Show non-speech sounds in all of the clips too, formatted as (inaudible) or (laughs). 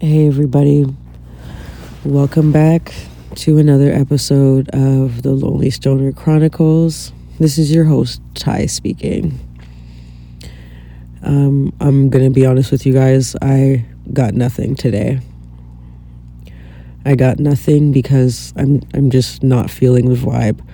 Hey, everybody. Welcome back to another episode of the Lonely Stoner Chronicles. This is your host, Ty, speaking. Um, I'm going to be honest with you guys. I got nothing today. I got nothing because I'm I'm just not feeling the vibe.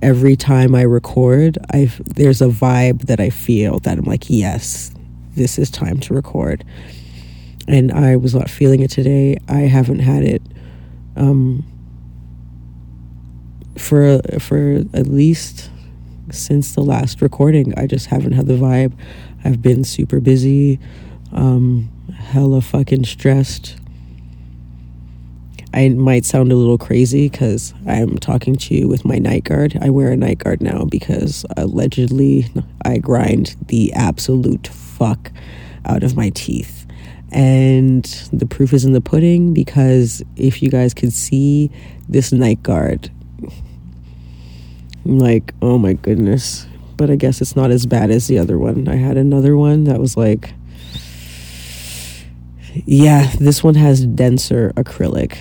Every time I record, I there's a vibe that I feel that I'm like, yes, this is time to record and I was not feeling it today. I haven't had it um, for for at least since the last recording. I just haven't had the vibe. I've been super busy, um, hella fucking stressed. I might sound a little crazy because I'm talking to you with my night guard. I wear a night guard now because allegedly I grind the absolute fuck out of my teeth and the proof is in the pudding because if you guys could see this night guard, I'm like, oh my goodness. But I guess it's not as bad as the other one. I had another one that was like, yeah, this one has denser acrylic.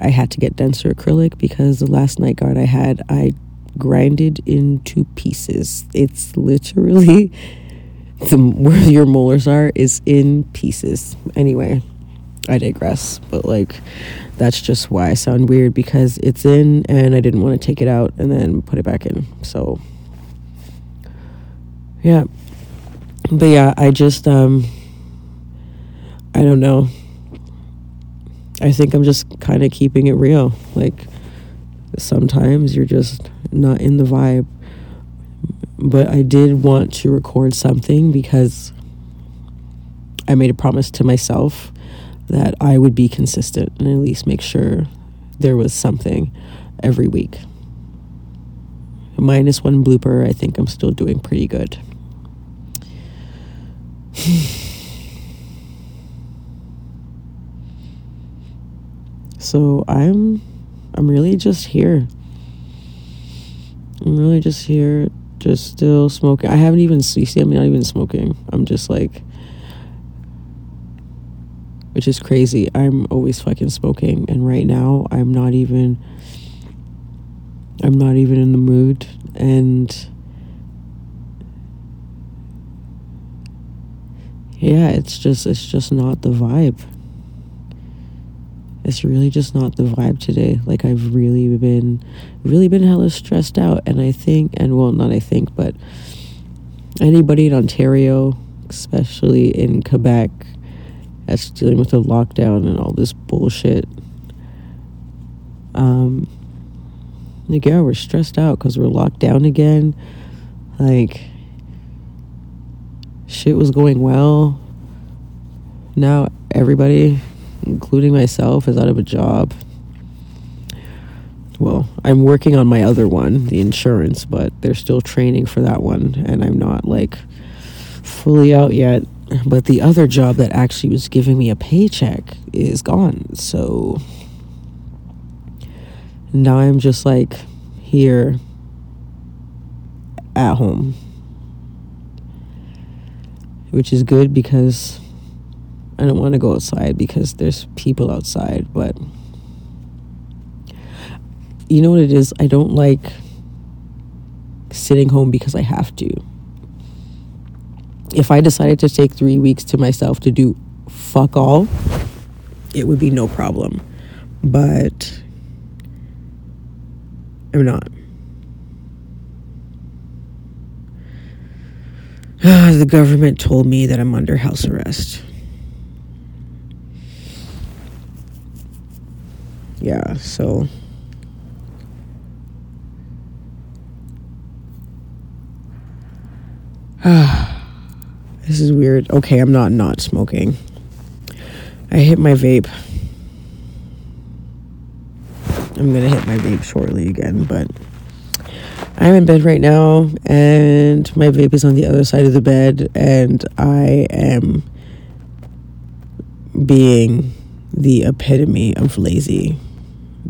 I had to get denser acrylic because the last night guard I had, I grinded into pieces. It's literally (laughs) the where your molars are is in pieces. Anyway, I digress. But like that's just why I sound weird because it's in and I didn't want to take it out and then put it back in. So yeah. But yeah, I just um I don't know. I think I'm just kind of keeping it real. Like sometimes you're just not in the vibe but I did want to record something because I made a promise to myself that I would be consistent and at least make sure there was something every week. Minus one blooper, I think I'm still doing pretty good. (sighs) so I'm I'm really just here. I'm really just here just still smoking. I haven't even, you see, I'm not even smoking. I'm just like, which is crazy. I'm always fucking smoking. And right now, I'm not even, I'm not even in the mood. And yeah, it's just, it's just not the vibe it's really just not the vibe today. Like I've really been, really been hella stressed out, and I think, and well, not I think, but anybody in Ontario, especially in Quebec, that's dealing with the lockdown and all this bullshit. Um, like yeah, we're stressed out because we're locked down again. Like shit was going well. Now everybody including myself, is out of a job. Well, I'm working on my other one, the insurance, but they're still training for that one, and I'm not like fully out yet. But the other job that actually was giving me a paycheck is gone. So now I'm just like here at home, which is good because I don't want to go outside because there's people outside, but you know what it is? I don't like sitting home because I have to. If I decided to take three weeks to myself to do fuck all, it would be no problem. But I'm not. (sighs) the government told me that I'm under house arrest. Yeah, so (sighs) this is weird. Okay, I'm not not smoking. I hit my vape. I'm gonna hit my vape shortly again, but I'm in bed right now, and my vape is on the other side of the bed, and I am being the epitome of lazy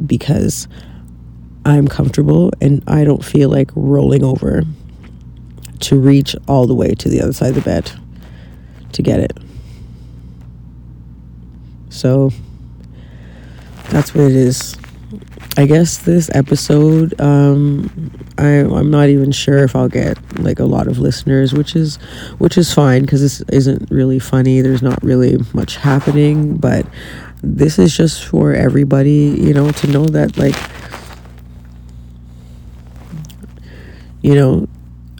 because I'm comfortable and I don't feel like rolling over to reach all the way to the other side of the bed to get it. So that's what it is. I guess this episode, um, I, I'm not even sure if I'll get like a lot of listeners, which is which is fine because this isn't really funny. There's not really much happening, but this is just for everybody, you know, to know that like, you know,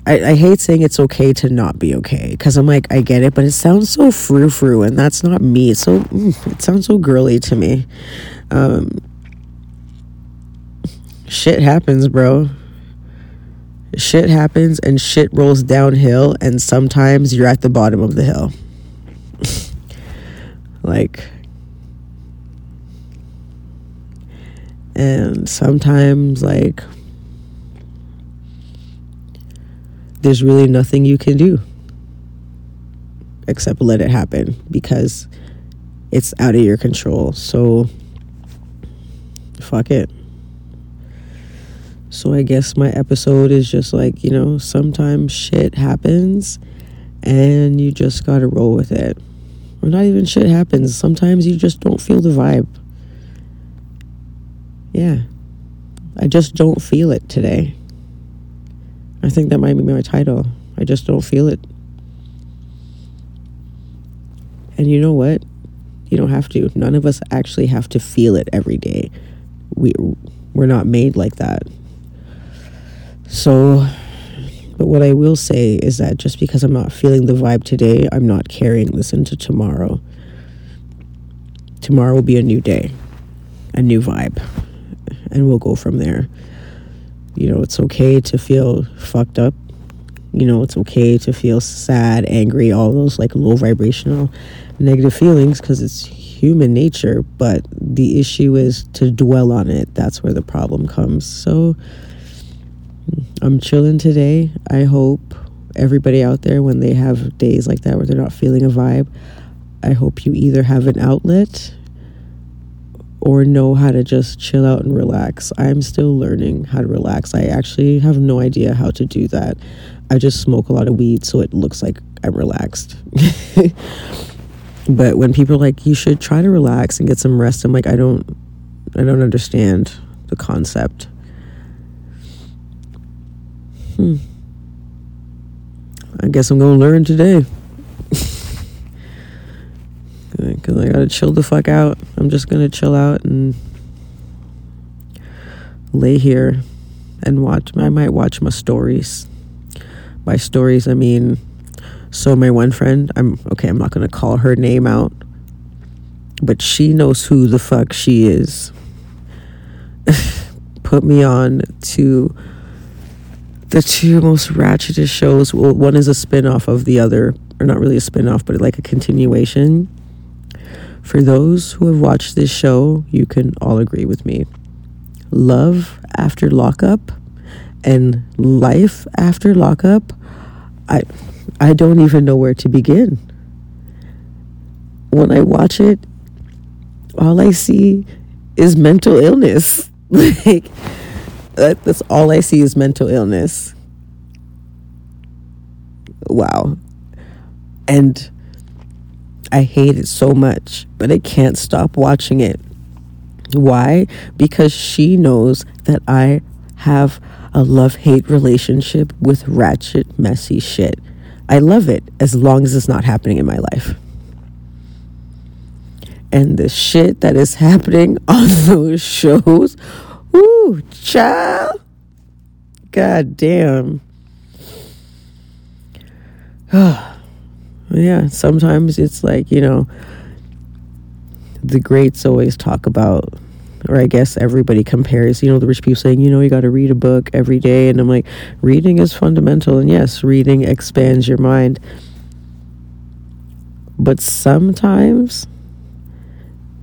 I, I hate saying it's okay to not be okay because I'm like I get it, but it sounds so frou frou, and that's not me. It's so mm, it sounds so girly to me. Um, shit happens, bro. Shit happens, and shit rolls downhill, and sometimes you're at the bottom of the hill. (laughs) like, and sometimes like there's really nothing you can do except let it happen because it's out of your control. So, fuck it. So, I guess my episode is just like, you know, sometimes shit happens and you just gotta roll with it. Or not even shit happens. Sometimes you just don't feel the vibe. Yeah. I just don't feel it today. I think that might be my title. I just don't feel it. And you know what? You don't have to. None of us actually have to feel it every day. We we're not made like that. So but what I will say is that just because I'm not feeling the vibe today, I'm not carrying this into tomorrow. Tomorrow will be a new day, a new vibe, and we'll go from there. You know, it's okay to feel fucked up. You know, it's okay to feel sad, angry, all those like low vibrational negative feelings because it's human nature. But the issue is to dwell on it. That's where the problem comes. So I'm chilling today. I hope everybody out there, when they have days like that where they're not feeling a vibe, I hope you either have an outlet or know how to just chill out and relax. I'm still learning how to relax. I actually have no idea how to do that. I just smoke a lot of weed so it looks like I'm relaxed. (laughs) but when people are like you should try to relax and get some rest, I'm like I don't I don't understand the concept. Hmm. I guess I'm going to learn today. because I gotta chill the fuck out. I'm just gonna chill out and lay here and watch. I might watch my stories. By stories, I mean, so my one friend, I'm okay, I'm not gonna call her name out, but she knows who the fuck she is. (laughs) Put me on to the two most ratchetest shows. Well, one is a spin off of the other, or not really a spin off, but like a continuation for those who have watched this show, you can all agree with me. Love after lockup and life after lockup, I I don't even know where to begin. When I watch it, all I see is mental illness. (laughs) like that, that's all I see is mental illness. Wow. And I hate it so much, but I can't stop watching it. Why? Because she knows that I have a love hate relationship with ratchet, messy shit. I love it as long as it's not happening in my life. And the shit that is happening (laughs) on those shows, whoo, child. God damn. (sighs) (sighs) yeah, sometimes it's like, you know, the greats always talk about, or I guess everybody compares, you know, the rich people saying, you know, you got to read a book every day. And I'm like, reading is fundamental. And yes, reading expands your mind. But sometimes,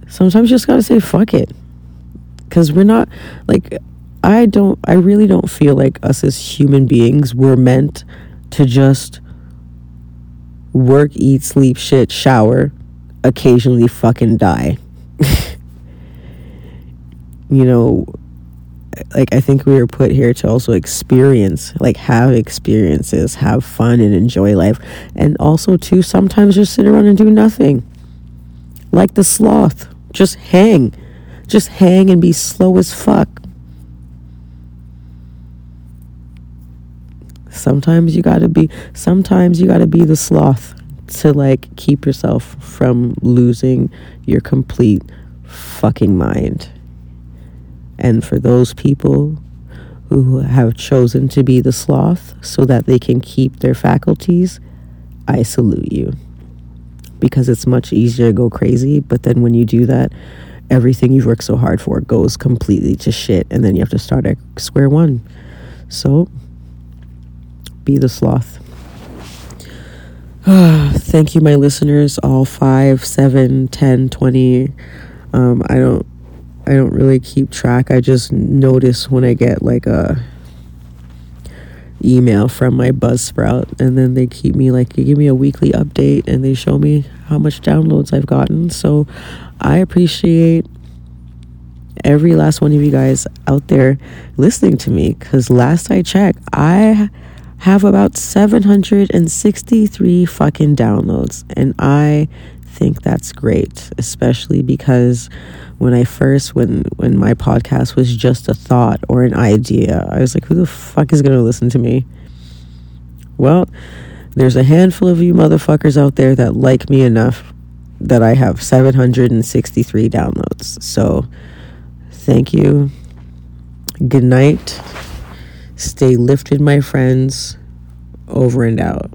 sometimes you just got to say, fuck it. Because we're not, like, I don't, I really don't feel like us as human beings were meant to just work, eat, sleep, shit, shower, occasionally fucking die. (laughs) you know, like I think we were put here to also experience, like have experiences, have fun and enjoy life, and also to sometimes just sit around and do nothing. like the sloth. Just hang. Just hang and be slow as fuck. Sometimes you gotta be, sometimes you gotta be the sloth to like keep yourself from losing your complete fucking mind. And for those people who have chosen to be the sloth so that they can keep their faculties, I salute you. Because it's much easier to go crazy, but then when you do that, everything you've worked so hard for goes completely to shit, and then you have to start at square one. So, be the sloth. Thank you, my listeners, all five, seven, ten, twenty. Um, I don't I don't really keep track. I just notice when I get like a email from my Buzzsprout, and then they keep me like give me a weekly update, and they show me how much downloads I've gotten. So I appreciate every last one of you guys out there listening to me because last I checked, I have about 763 fucking downloads, and I think that's great, especially because when I first when when my podcast was just a thought or an idea, I was like, who the fuck is gonna listen to me? Well, there's a handful of you motherfuckers out there that like me enough that I have 763 downloads. So thank you. Good night. Stay lifted, my friends. Over and out.